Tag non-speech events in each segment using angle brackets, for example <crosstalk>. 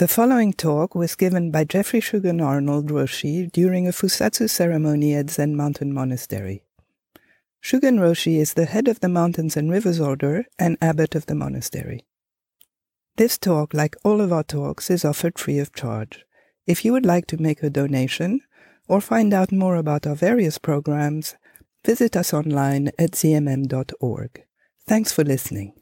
The following talk was given by Geoffrey Shugen Arnold Roshi during a Fusatsu ceremony at Zen Mountain Monastery. Shugen Roshi is the head of the Mountains and Rivers Order and abbot of the monastery. This talk, like all of our talks, is offered free of charge. If you would like to make a donation or find out more about our various programs, visit us online at zmm.org. Thanks for listening.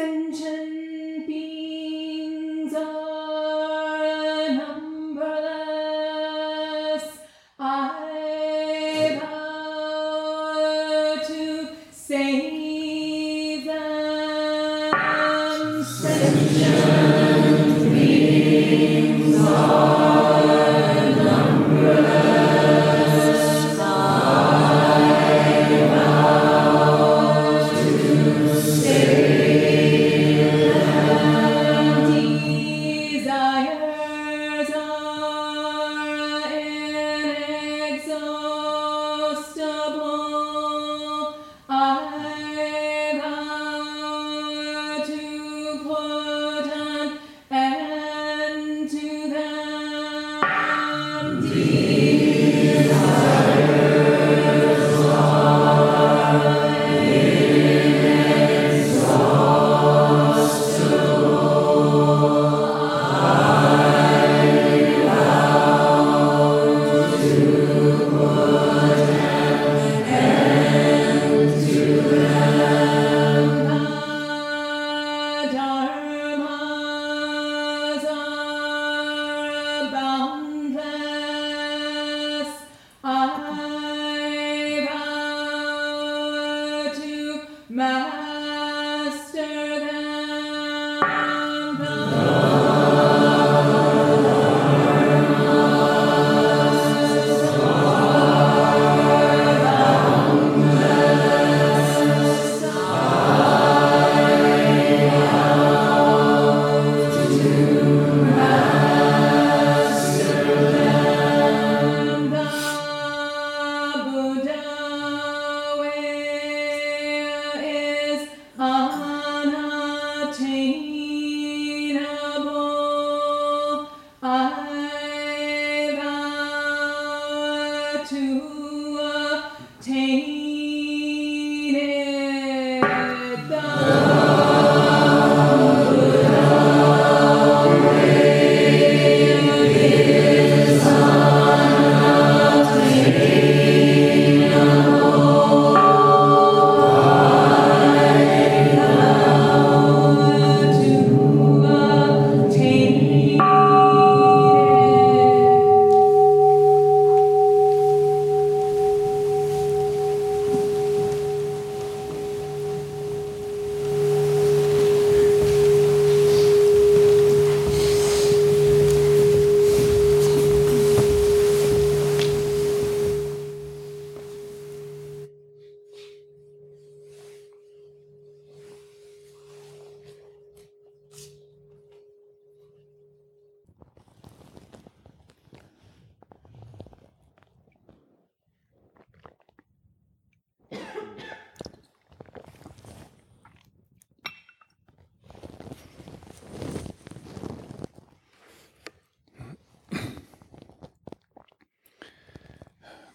Sentient beings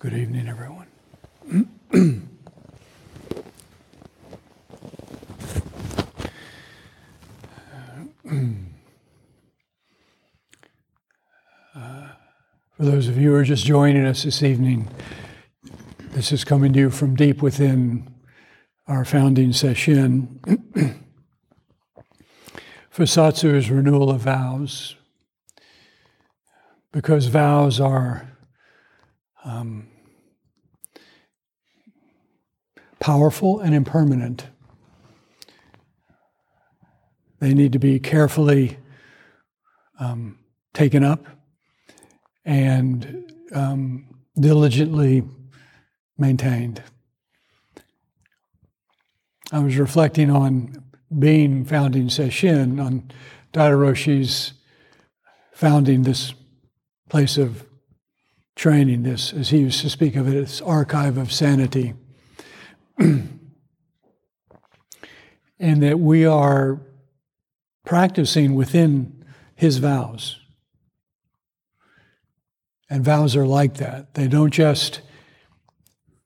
Good evening, everyone. Uh, For those of you who are just joining us this evening, this is coming to you from deep within our founding sesshin. <clears throat> Fusatsu is renewal of vows, because vows are powerful and impermanent. They need to be carefully um, taken up and um, diligently maintained. I was reflecting on being founding Sesshin, on Daido Roshi's founding this place of training, this, as he used to speak of it, this archive of sanity. <clears throat> and that we are practicing within his vows. And vows are like that. They don't just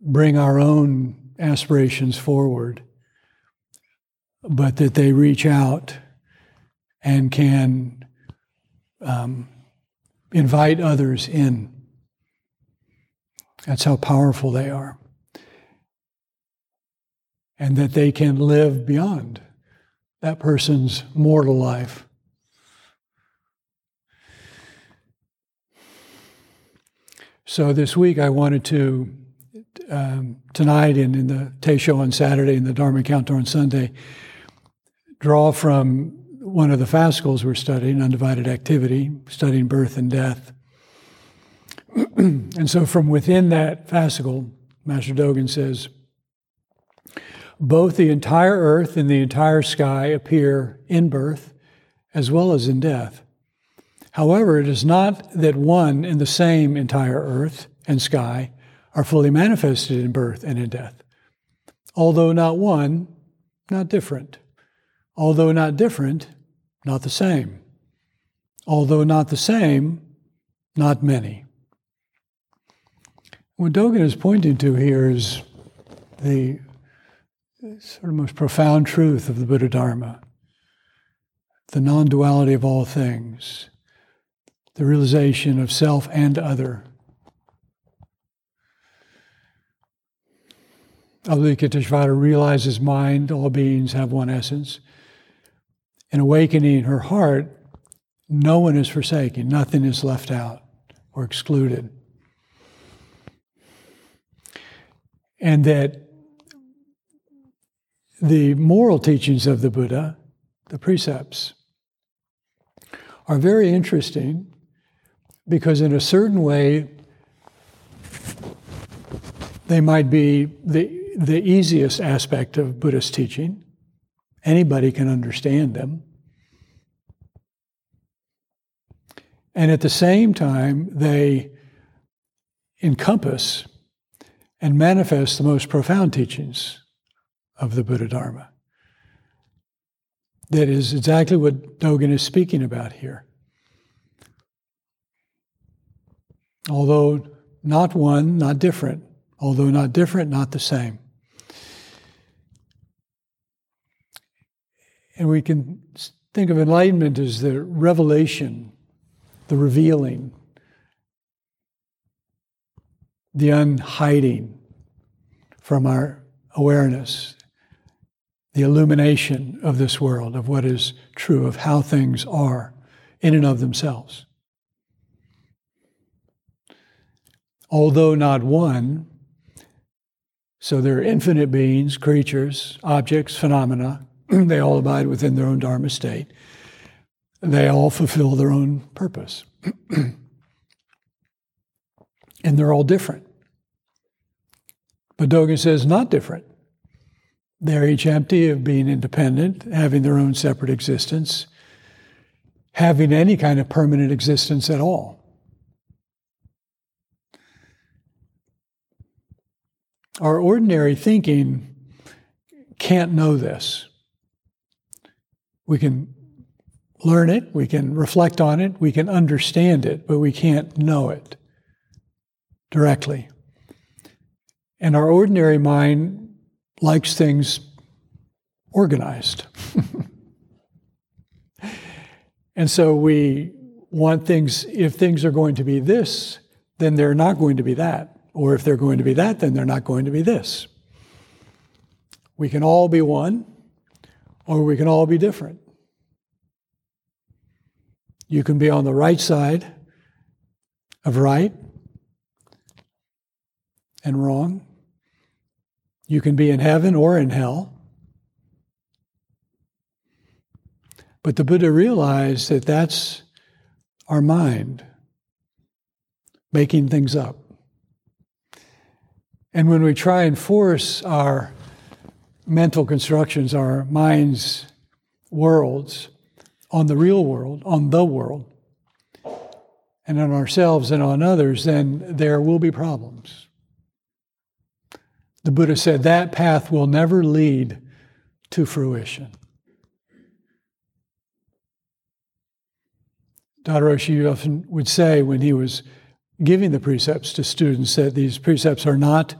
bring our own aspirations forward, but that they reach out and can um, invite others in. That's how powerful they are. And that they can live beyond that person's mortal life. So this week I wanted to, um, tonight and in the Teisho on Saturday and the Dharma Encounter on Sunday, draw from one of the fascicles we're studying, Undivided Activity, studying birth and death. <clears throat> and so from within that fascicle, Master Dogen says, both the entire earth and the entire sky appear in birth as well as in death. However, it is not that one and the same entire earth and sky are fully manifested in birth and in death. Although not one, not different. Although not different, not the same. Although not the same, not many. What Dogen is pointing to here is the sort of most profound truth of the Buddha Dharma the non duality of all things, the realization of self and other. Avalokiteshvara realizes mind, all beings have one essence. In awakening her heart, no one is forsaken, nothing is left out or excluded. And that the moral teachings of the Buddha, the precepts, are very interesting because, in a certain way, they might be the, the easiest aspect of Buddhist teaching. Anybody can understand them. And at the same time, they encompass and manifest the most profound teachings of the Buddha Dharma. That is exactly what Dogen is speaking about here. Although not one, not different. Although not different, not the same. And we can think of enlightenment as the revelation, the revealing, the unhiding from our awareness, the illumination of this world, of what is true, of how things are in and of themselves. Although not one, so there are infinite beings, creatures, objects, phenomena. <clears throat> they all abide within their own Dharma state. They all fulfill their own purpose. <clears throat> and they're all different. But Dogen says not different. They're each empty of being independent, having their own separate existence, having any kind of permanent existence at all. Our ordinary thinking can't know this. We can learn it, we can reflect on it, we can understand it, but we can't know it directly. And our ordinary mind likes things organized. <laughs> and so we want things, if things are going to be this, then they're not going to be that. Or if they're going to be that, then they're not going to be this. We can all be one, or we can all be different. You can be on the right side of right and wrong. You can be in heaven or in hell. But the Buddha realized that that's our mind making things up. And when we try and force our mental constructions, our minds' worlds, on the real world, on the world, and on ourselves and on others, then there will be problems. The Buddha said that path will never lead to fruition. Daido Roshi often would say when he was giving the precepts to students that these precepts are not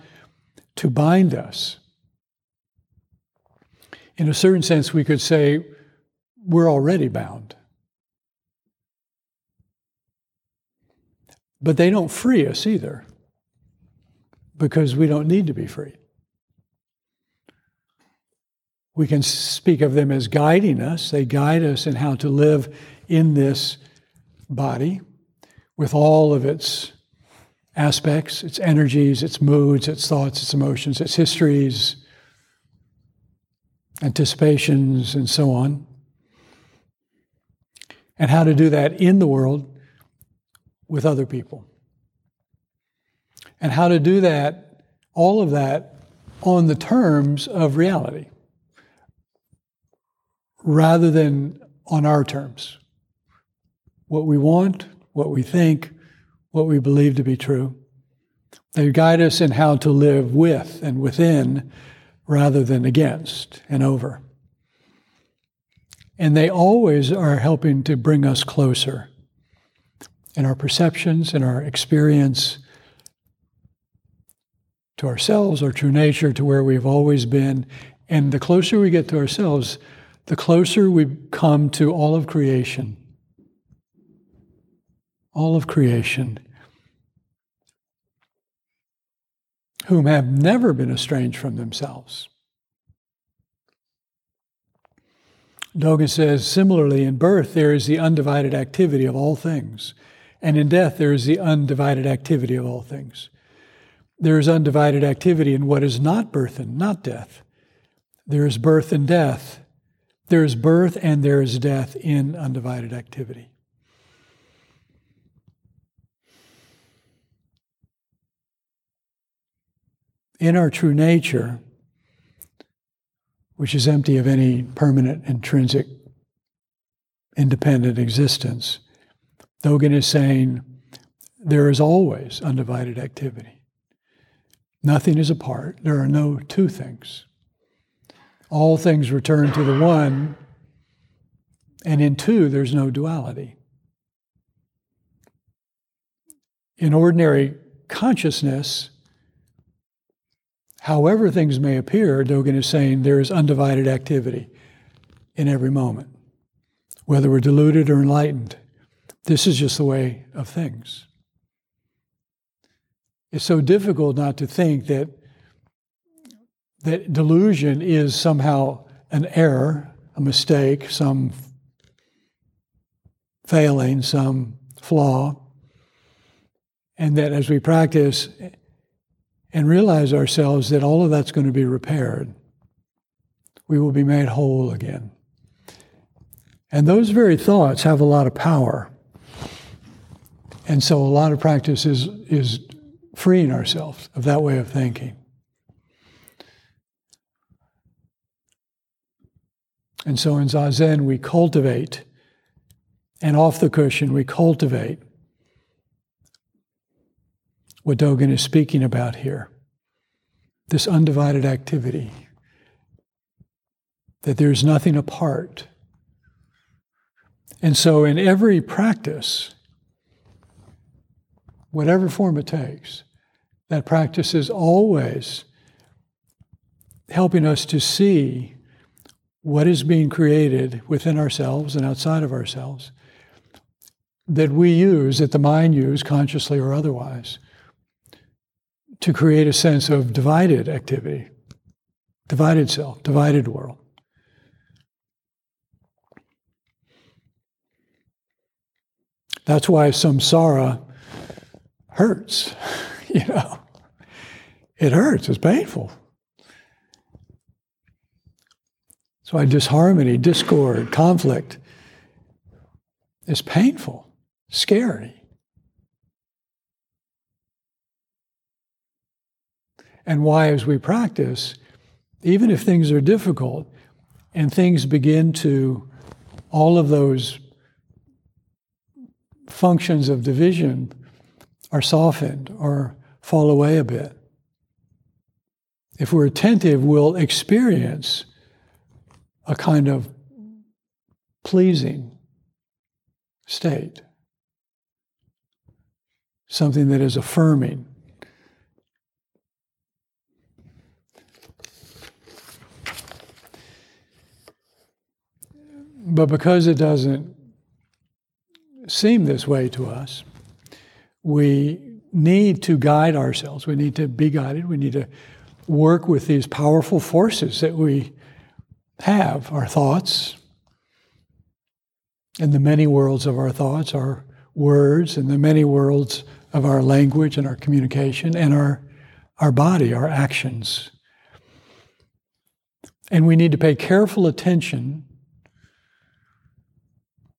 to bind us. In a certain sense, we could say we're already bound. But they don't free us either, because we don't need to be free. We can speak of them as guiding us. They guide us in how to live in this body with all of its aspects, its energies, its moods, its thoughts, its emotions, its histories, anticipations, and so on. And how to do that in the world with other people. And how to do that, all of that, on the terms of reality rather than on our terms. What we want, what we think, what we believe to be true. They guide us in how to live with and within rather than against and over. And they always are helping to bring us closer in our perceptions, in our experience, to ourselves, our true nature, to where we've always been. And the closer we get to ourselves, the closer we come to all of creation. All of creation. Whom have never been estranged from themselves. Dogen says, similarly, in birth there is the undivided activity of all things, and in death there is the undivided activity of all things. There is undivided activity in what is not birth and not death. There is birth and death. There is birth and there is death in undivided activity. In our true nature, which is empty of any permanent, intrinsic, independent existence, Dogen is saying there is always undivided activity. Nothing is apart. There are no two things. All things return to the one, and in two, there's no duality. In ordinary consciousness, however things may appear, Dogen is saying there is undivided activity in every moment, whether we're deluded or enlightened. This is just the way of things. It's so difficult not to think that that delusion is somehow an error, a mistake, some failing, some flaw, and that as we practice and realize ourselves that all of that's going to be repaired, we will be made whole again. And those very thoughts have a lot of power. And so a lot of practice is, is freeing ourselves of that way of thinking. And so in Zazen, we cultivate, and off the cushion, we cultivate what Dogen is speaking about here this undivided activity, that there's nothing apart. And so in every practice, whatever form it takes, that practice is always helping us to see what is being created within ourselves and outside of ourselves that we use, that the mind use, consciously or otherwise, to create a sense of divided activity, divided self, divided world. That's why samsara hurts. <laughs> <laughs> you know, it hurts, it's painful. So why disharmony, discord, conflict is painful, scary. And why, as we practice, even if things are difficult and things begin to, all of those functions of division are softened or fall away a bit. If we're attentive, we'll experience a kind of pleasing state, something that is affirming. But because it doesn't seem this way to us, we need to guide ourselves. We need to be guided. We need to work with these powerful forces that we have our thoughts, and the many worlds of our thoughts, our words, and the many worlds of our language and our communication, and our, our body, our actions. And we need to pay careful attention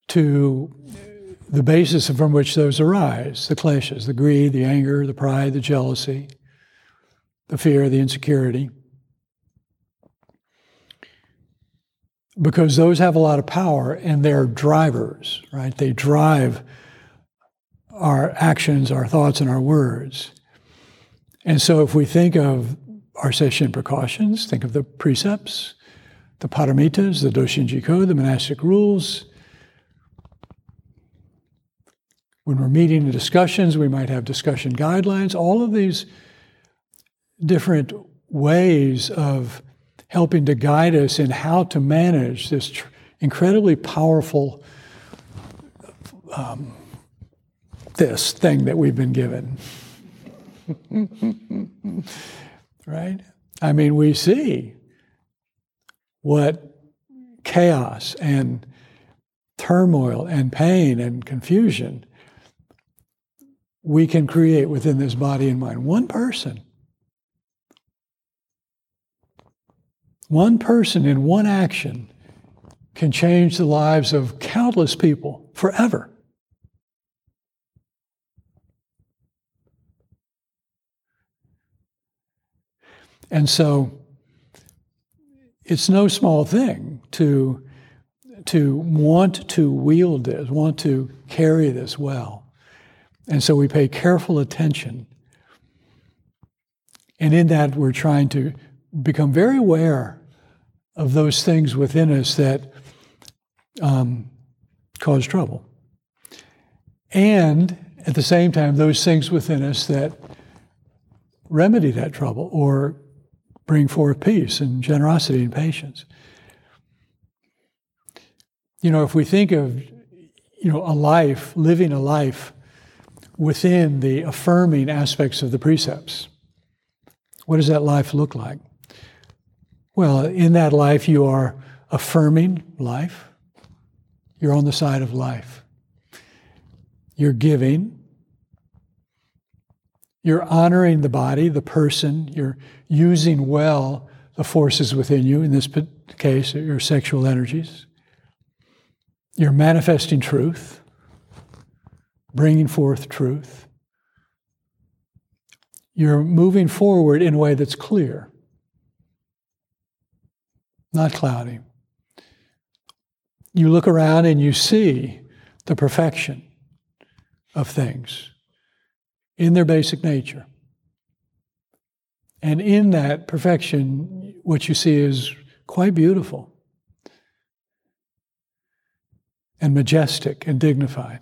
to the basis from which those arise the kleshas, the greed, the anger, the pride, the jealousy, the fear, the insecurity. Because those have a lot of power and they're drivers, right? They drive our actions, our thoughts, and our words. And so if we think of our sesshin precautions, think of the precepts, the paramitas, the Doshinji Code, the monastic rules, When we're meeting in discussions, we might have discussion guidelines. All of these different ways of helping to guide us in how to manage this tr- incredibly powerful um, this thing that we've been given. <laughs> right? I mean, we see what chaos and turmoil and pain and confusion we can create within this body and mind. One person. One person in one action can change the lives of countless people forever. And so it's no small thing to, to want to wield this, want to carry this well. And so we pay careful attention. And in that, we're trying to become very aware of those things within us that um, cause trouble. And at the same time, those things within us that remedy that trouble or bring forth peace and generosity and patience. You know, if we think of, you know, a life, living a life within the affirming aspects of the precepts. What does that life look like? Well, in that life, you are affirming life. You're on the side of life. You're giving. You're honoring the body, the person. You're using well the forces within you, in this case, your sexual energies. You're manifesting truth bringing forth truth. You're moving forward in a way that's clear, not cloudy. You look around and you see the perfection of things in their basic nature. And in that perfection, what you see is quite beautiful and majestic and dignified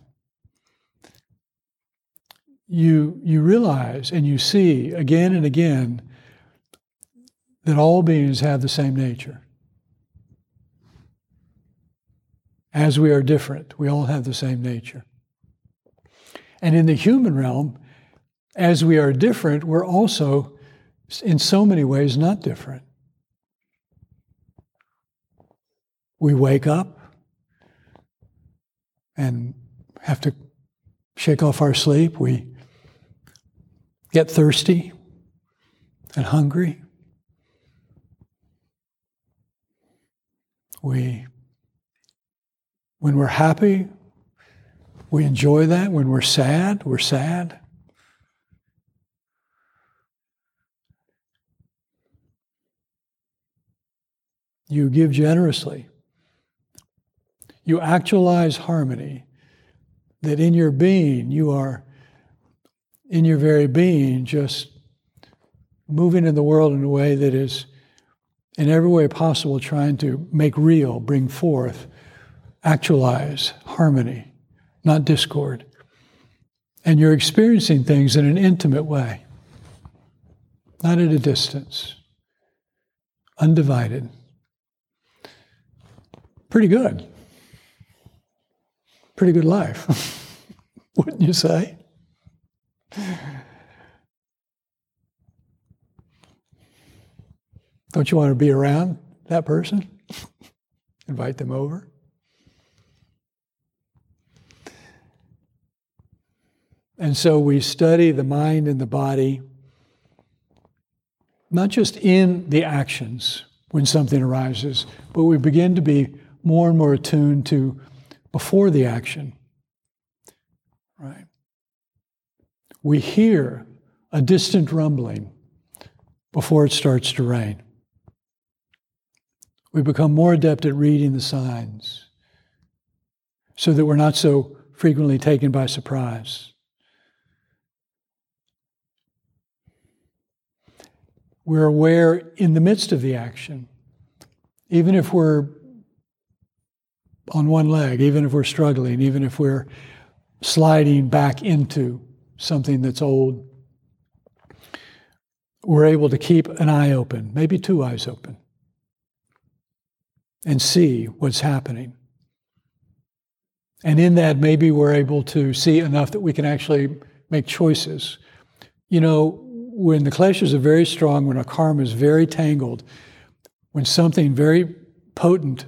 you, you realize and you see again and again that all beings have the same nature. As we are different, we all have the same nature. And in the human realm, as we are different, we're also, in so many ways, not different. We wake up and have to shake off our sleep. We get thirsty and hungry. We, when we're happy, we enjoy that. When we're sad, we're sad. You give generously. You actualize harmony, that in your being you are in your very being, just moving in the world in a way that is, in every way possible, trying to make real, bring forth, actualize harmony, not discord. And you're experiencing things in an intimate way, not at a distance, undivided. Pretty good. Pretty good life, <laughs> wouldn't you say? Don't you want to be around that person? Invite them over. And so we study the mind and the body, not just in the actions when something arises, but we begin to be more and more attuned to before the action. Right? We hear a distant rumbling before it starts to rain. We become more adept at reading the signs so that we're not so frequently taken by surprise. We're aware in the midst of the action, even if we're on one leg, even if we're struggling, even if we're sliding back into something that's old, we're able to keep an eye open, maybe two eyes open, and see what's happening. And in that, maybe we're able to see enough that we can actually make choices. You know, when the kleshas are very strong, when our karma is very tangled, when something very potent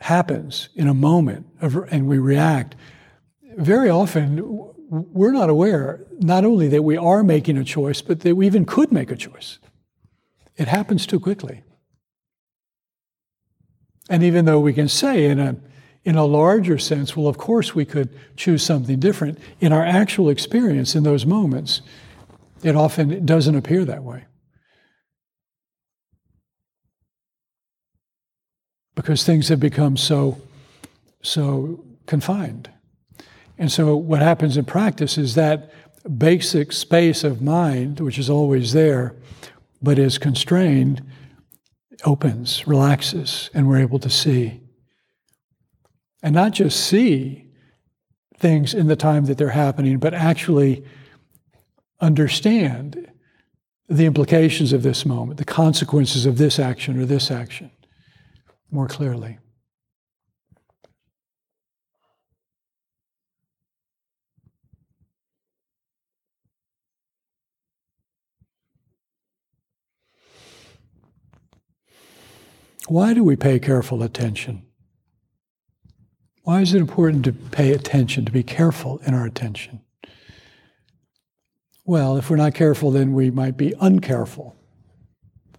happens in a moment of, and we react, very often we're not aware not only that we are making a choice, but that we even could make a choice. It happens too quickly. And even though we can say in a, in a larger sense, well, of course we could choose something different, in our actual experience in those moments, it often doesn't appear that way. Because things have become so, so confined. And so what happens in practice is that basic space of mind, which is always there, but is constrained, opens, relaxes, and we're able to see. And not just see things in the time that they're happening, but actually understand the implications of this moment, the consequences of this action or this action more clearly. Why do we pay careful attention? Why is it important to pay attention, to be careful in our attention? Well, if we're not careful, then we might be uncareful,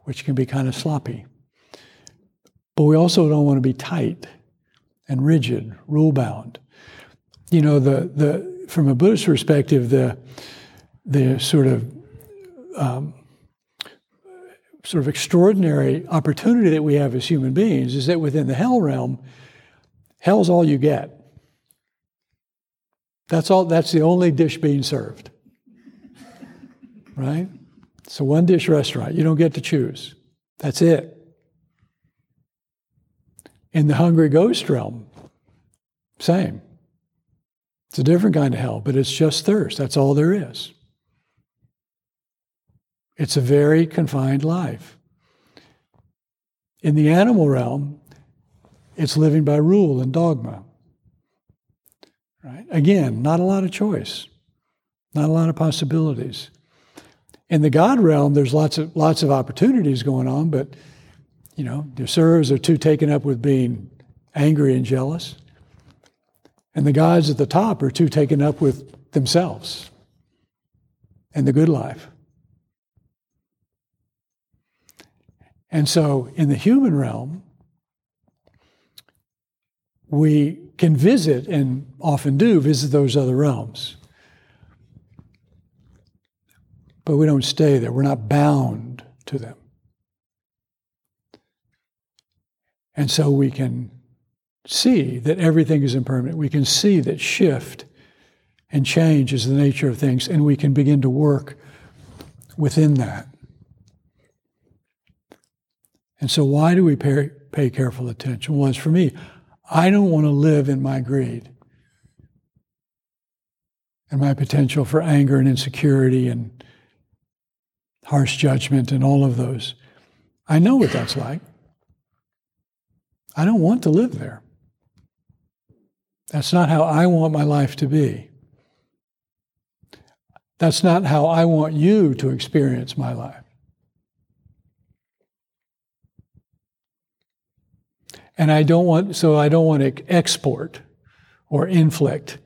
which can be kind of sloppy. But we also don't want to be tight and rigid, rule bound. You know, the, the, from a Buddhist perspective, the, the sort of um, sort of extraordinary opportunity that we have as human beings is that within the hell realm, hell's all you get. That's all that's the only dish being served. Right? It's a one dish restaurant. You don't get to choose. That's it. In the hungry ghost realm, same. It's a different kind of hell, but it's just thirst. That's all there is. It's a very confined life. In the animal realm, it's living by rule and dogma. Right? Again, not a lot of choice, not a lot of possibilities. In the God realm, there's lots of lots of opportunities going on, but you know, the asuras are too taken up with being angry and jealous. And the gods at the top are too taken up with themselves and the good life. And so in the human realm, we can visit and often do visit those other realms. But we don't stay there. We're not bound to them. And so we can see that everything is impermanent. We can see that shift and change is the nature of things, and we can begin to work within that. And so, why do we pay, pay careful attention? Well, as for me, I don't want to live in my greed and my potential for anger and insecurity and harsh judgment and all of those. I know what that's like. I don't want to live there. That's not how I want my life to be. That's not how I want you to experience my life. And I don't want, so I don't want to export or inflict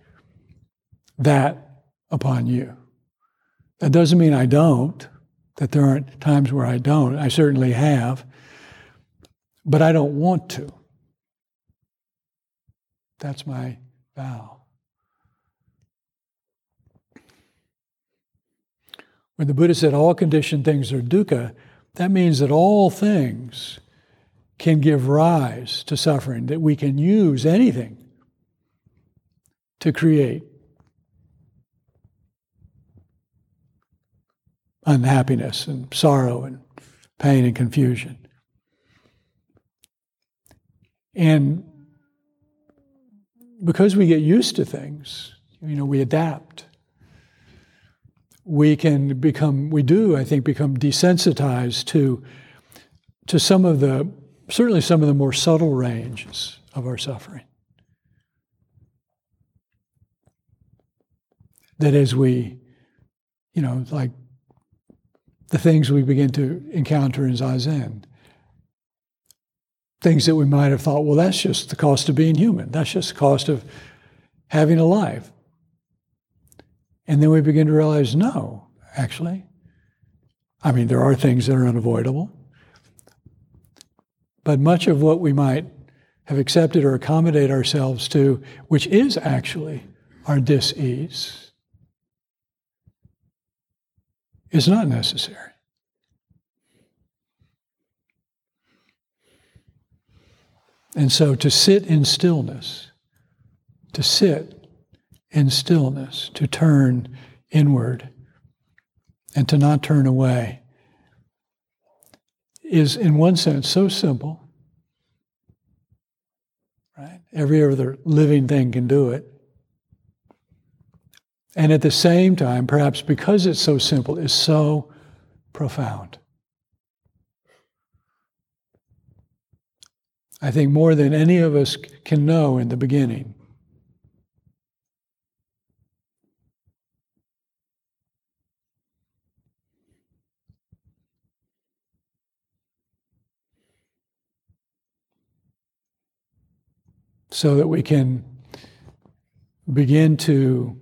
that upon you. That doesn't mean I don't, that there aren't times where I don't. I certainly have, but I don't want to. That's my vow. When the Buddha said all conditioned things are dukkha, that means that all things can give rise to suffering, that we can use anything to create unhappiness and sorrow and pain and confusion. And because we get used to things, you know, we adapt. We can become, we do, I think, become desensitized to, to some of the, certainly some of the more subtle ranges of our suffering. That as we, you know, like the things we begin to encounter in Zazen. Things that we might have thought, well, that's just the cost of being human. That's just the cost of having a life. And then we begin to realize, no, actually. I mean, there are things that are unavoidable. But much of what we might have accepted or accommodate ourselves to, which is actually our dis ease, is not necessary. And so to sit in stillness, to sit in stillness, to turn inward and to not turn away is, in one sense, so simple. Right? Every other living thing can do it. And at the same time, perhaps because it's so simple, is so profound. I think more than any of us can know in the beginning. So that we can begin to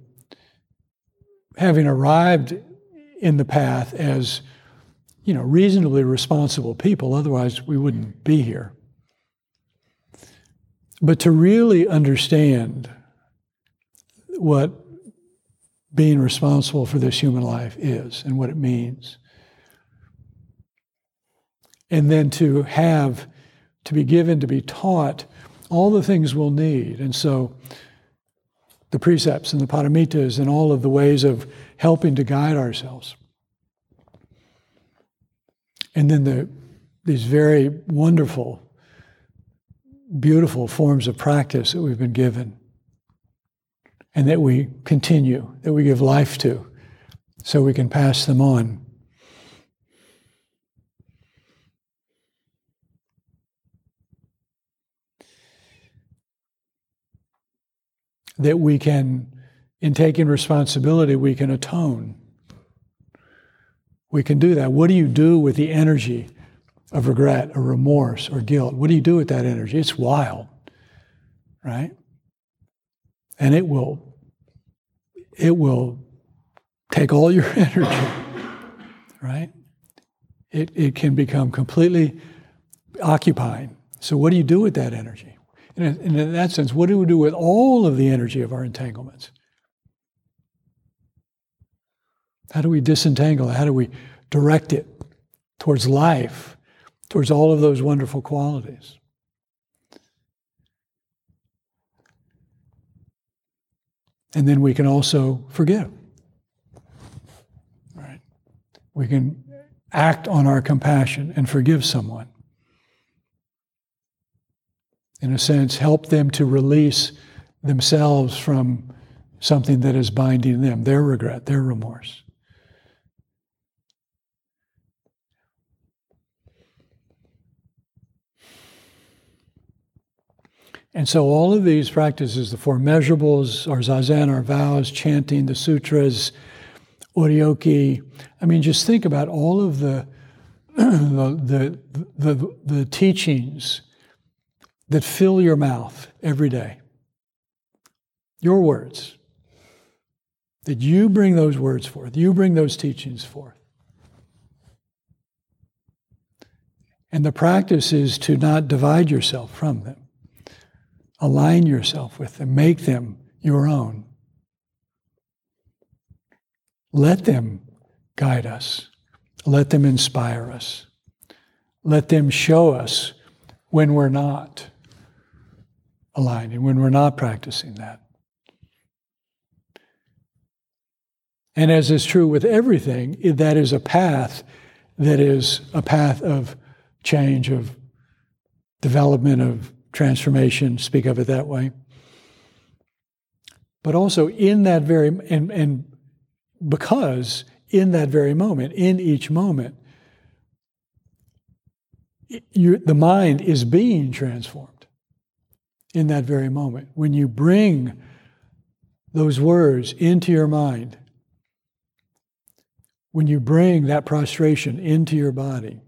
having arrived in the path as, you know, reasonably responsible people, otherwise we wouldn't be here. But to really understand what being responsible for this human life is and what it means. And then to have, to be given, to be taught all the things we'll need. And so the precepts and the paramitas and all of the ways of helping to guide ourselves. And then the, these very wonderful, beautiful forms of practice that we've been given and that we continue, that we give life to, so we can pass them on. That we can, in taking responsibility, we can atone. We can do that. What do you do with the energy of regret or remorse or guilt? What do you do with that energy? It's wild, right? And it will, it will take all your <laughs> energy, right? It, it can become completely occupying. So, what do you do with that energy? And in that sense, what do we do with all of the energy of our entanglements? How do we disentangle? How do we direct it towards life, towards all of those wonderful qualities? And then we can also forgive. Right? We can act on our compassion and forgive someone in a sense, help them to release themselves from something that is binding them, their regret, their remorse. And so, all of these practices the Four Immeasurables, our Zazen, our vows, chanting, the sutras, Oryoki I mean, just think about all of the, <clears throat> the, the, the, the teachings that fill your mouth every day. Your words. That you bring those words forth, you bring those teachings forth. And the practice is to not divide yourself from them. Align yourself with them, make them your own. Let them guide us, let them inspire us, let them show us when we're not aligning, when we're not practicing that. And as is true with everything, that is a path that is a path of change, of development, of transformation, speak of it that way. But also in that very, and, and because in that very moment, in each moment, you, the mind is being transformed in that very moment. When you bring those words into your mind, when you bring that prostration into your body,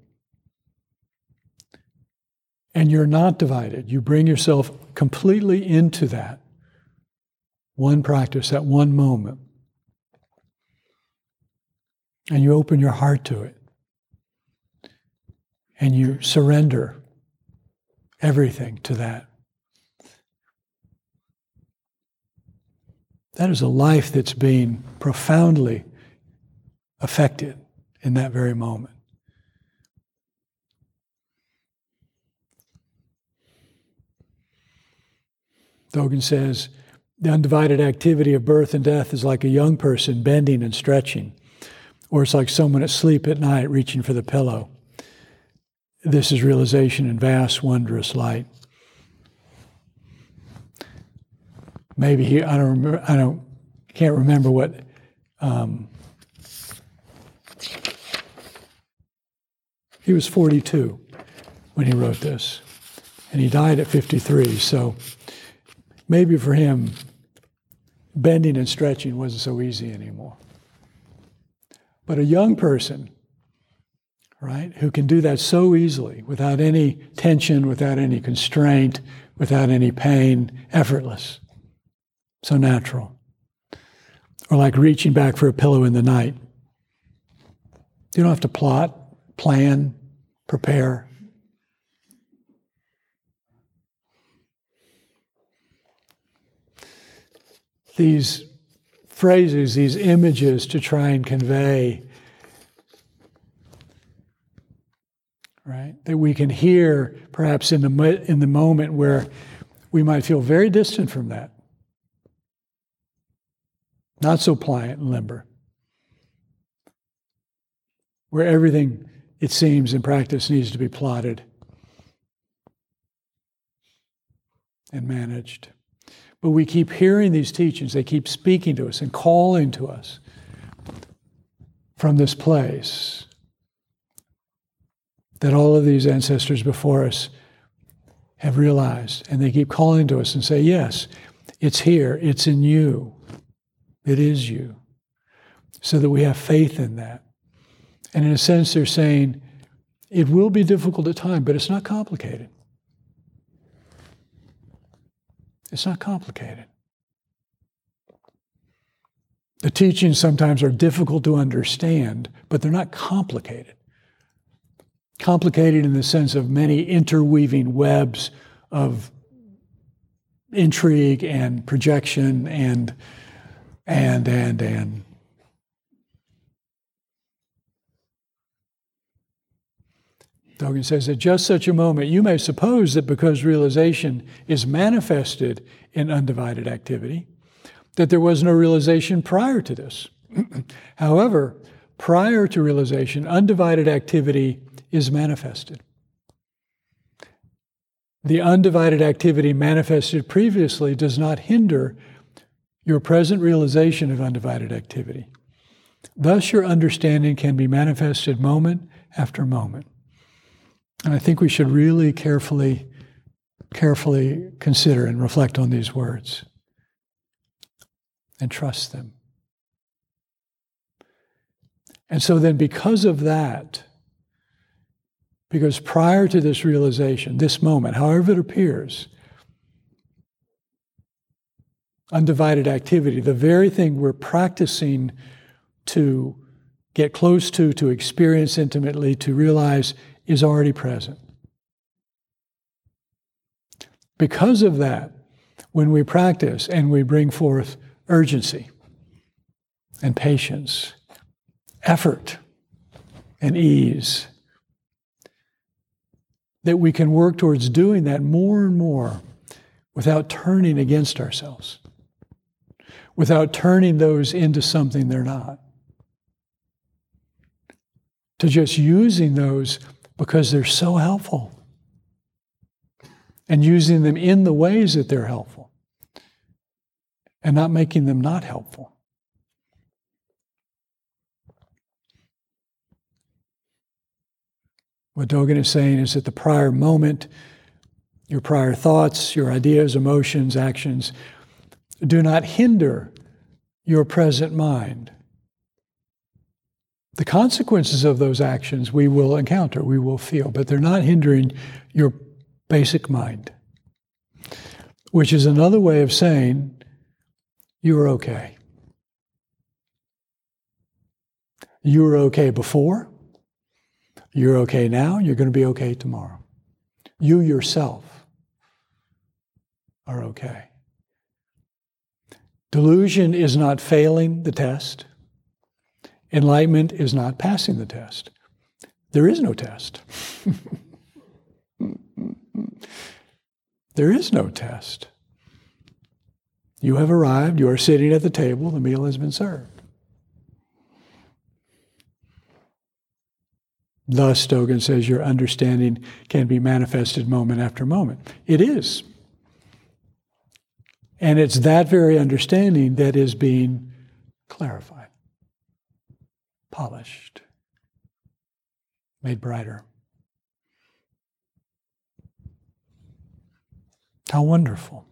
and you're not divided, you bring yourself completely into that one practice, that one moment, and you open your heart to it, and you surrender everything to that. That is a life that's being profoundly affected in that very moment. Dogen says, the undivided activity of birth and death is like a young person bending and stretching, or it's like someone asleep at night reaching for the pillow. This is realization in vast, wondrous light. Maybe he, I don't remember, I don't, can't remember what um, He was 42 when he wrote this, and he died at 53. So maybe for him, bending and stretching wasn't so easy anymore. But a young person, right, who can do that so easily without any tension, without any constraint, without any pain, effortless, so natural. Or like reaching back for a pillow in the night. You don't have to plot plan, prepare. These phrases, these images to try and convey, right? That we can hear perhaps in the, in the moment where we might feel very distant from that. Not so pliant and limber. Where everything it seems, in practice needs to be plotted and managed. But we keep hearing these teachings, they keep speaking to us and calling to us from this place that all of these ancestors before us have realized. And they keep calling to us and say, Yes, it's here, it's in you, it is you. So that we have faith in that. And in a sense, they're saying it will be difficult at times, but it's not complicated. It's not complicated. The teachings sometimes are difficult to understand, but they're not complicated. Complicated in the sense of many interweaving webs of intrigue and projection and and and and Dogen says, at just such a moment, you may suppose that because realization is manifested in undivided activity, that there was no realization prior to this. <clears throat> However, prior to realization, undivided activity is manifested. The undivided activity manifested previously does not hinder your present realization of undivided activity. Thus, your understanding can be manifested moment after moment. And I think we should really carefully, carefully consider and reflect on these words and trust them. And so then, because of that, Because prior to this realization, this moment, however it appears, undivided activity, the very thing we're practicing to get close to, to experience intimately, to realize is already present. Because of that, when we practice and we bring forth urgency and patience, effort and ease, that we can work towards doing that more and more without turning against ourselves, without turning those into something they're not. To just using those because they're so helpful and using them in the ways that they're helpful and not making them not helpful. What Dogen is saying is that the prior moment, your prior thoughts, your ideas, emotions, actions, do not hinder your present mind. The consequences of those actions we will encounter, we will feel, but they're not hindering your basic mind, which is another way of saying you are okay. You were okay before, you're okay now, you're going to be okay tomorrow. You yourself are okay. Delusion is not failing the test. Enlightenment is not passing the test. There is no test. there is no test. You have arrived, you are sitting at the table, the meal has been served. Thus, Dogen says, your understanding can be manifested moment after moment. It is. And it's that very understanding that is being clarified, polished, made brighter. How wonderful.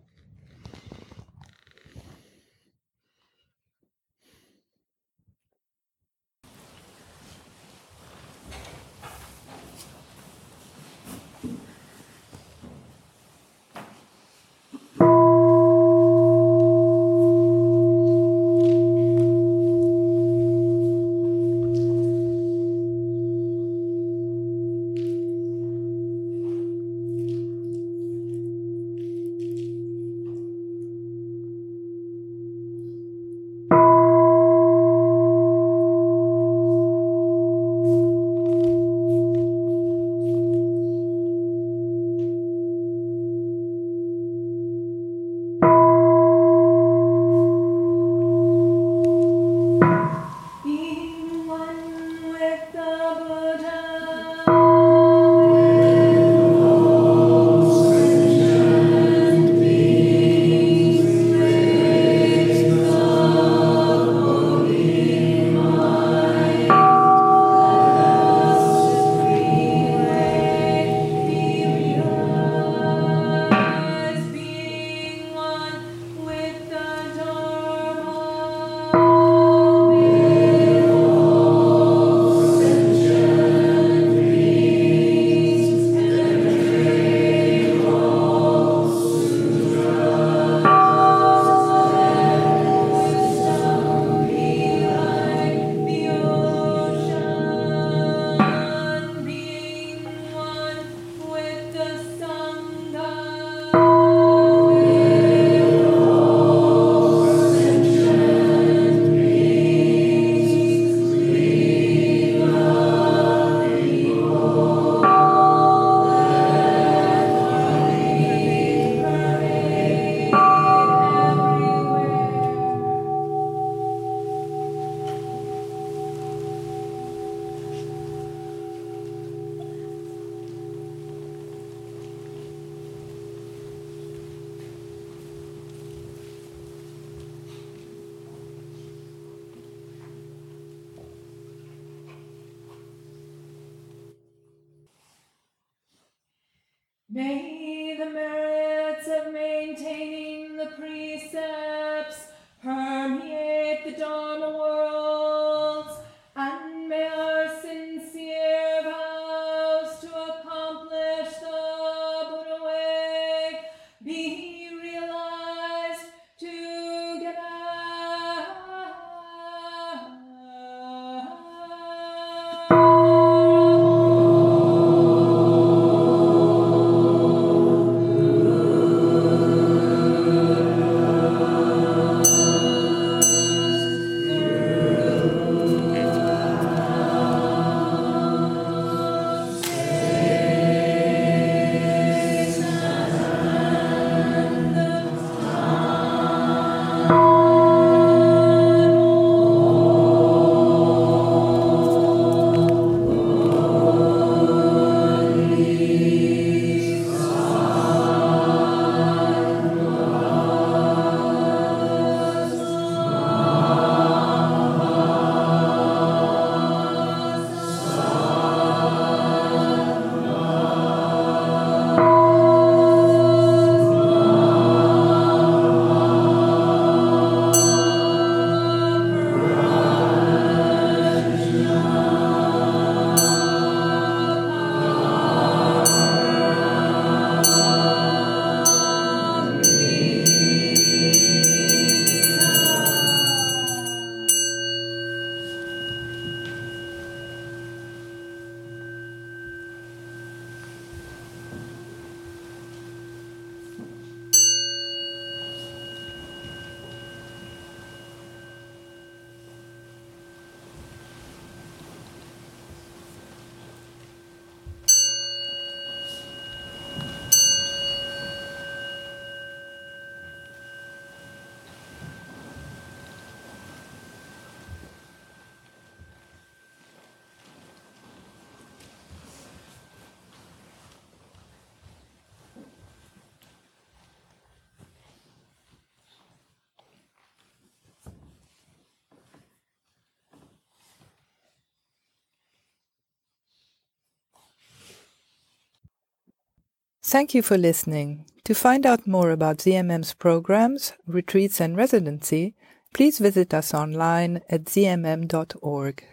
Thank you for listening. To find out more about ZMM's programs, retreats, and residency, please visit us online at zmm.org.